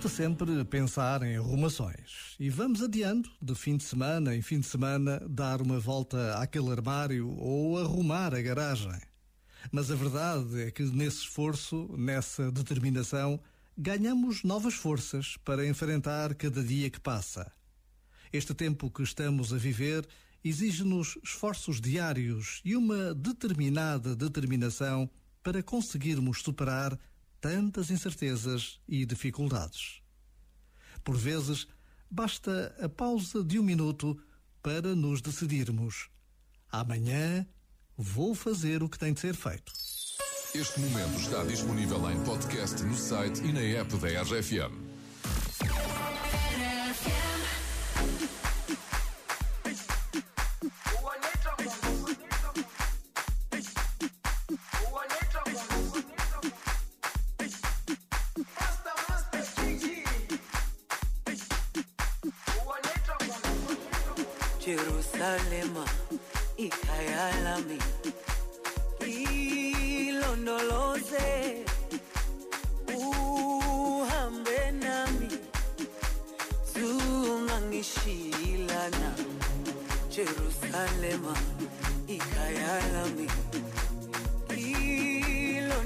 Custa sempre pensar em arrumações e vamos adiando de fim de semana em fim de semana dar uma volta àquele armário ou arrumar a garagem. Mas a verdade é que nesse esforço, nessa determinação, ganhamos novas forças para enfrentar cada dia que passa. Este tempo que estamos a viver exige-nos esforços diários e uma determinada determinação para conseguirmos superar tantas incertezas e dificuldades. Por vezes, basta a pausa de um minuto para nos decidirmos. Amanhã vou fazer o que tem de ser feito. Este momento está disponível em podcast no site e na app da RFM. Jerusalema ikhaya lami ilondoloze uhambe nami zungangishilana Jerusalema ikhaya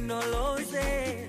ilondoloze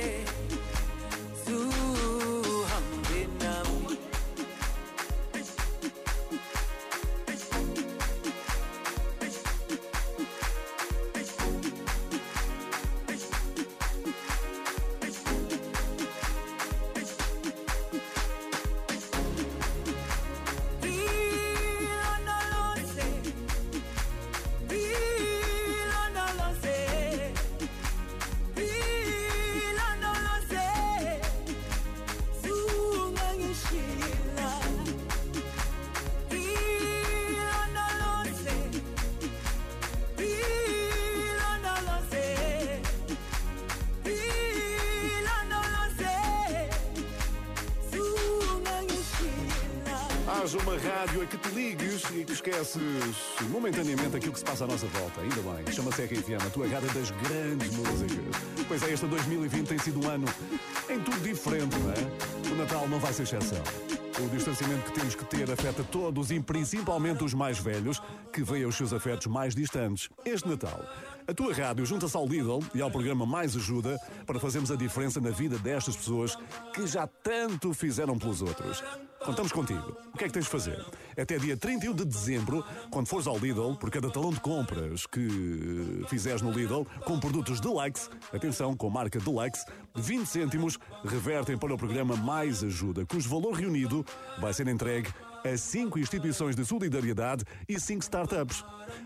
Haja uma rádio a que te ligues e que esqueces momentaneamente aquilo que se passa à nossa volta. Ainda bem. Chama-se RFM, a tua rádio das grandes músicas. Pois é, este 2020 tem sido um ano em tudo diferente, não é? O Natal não vai ser exceção. O distanciamento que temos que ter afeta todos e principalmente os mais velhos, que veem os seus afetos mais distantes. Este Natal, a tua rádio junta-se ao Lidl e ao programa Mais Ajuda para fazermos a diferença na vida destas pessoas que já tanto fizeram pelos outros. Contamos contigo. O que é que tens de fazer? Até dia 31 de dezembro, quando fores ao Lidl, por cada talão de compras que fizeres no Lidl, com produtos Deluxe, atenção, com marca Deluxe, 20 cêntimos revertem para o programa Mais Ajuda, cujo valor reunido vai ser entregue a cinco instituições de solidariedade e cinco startups.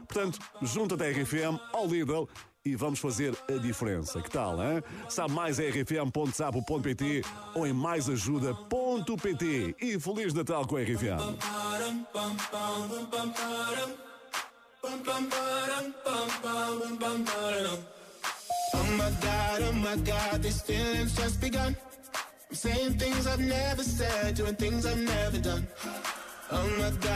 Portanto, junta-te à RFM, ao Lidl e vamos fazer a diferença. Que tal, hein? Sabe mais em rfm.sapo.pt ou em maisajuda.pt. E Feliz Natal com a RFM. Oh my god, oh my god, these feelings just begun. I'm saying things I've never said, doing things I've never done. Oh my god.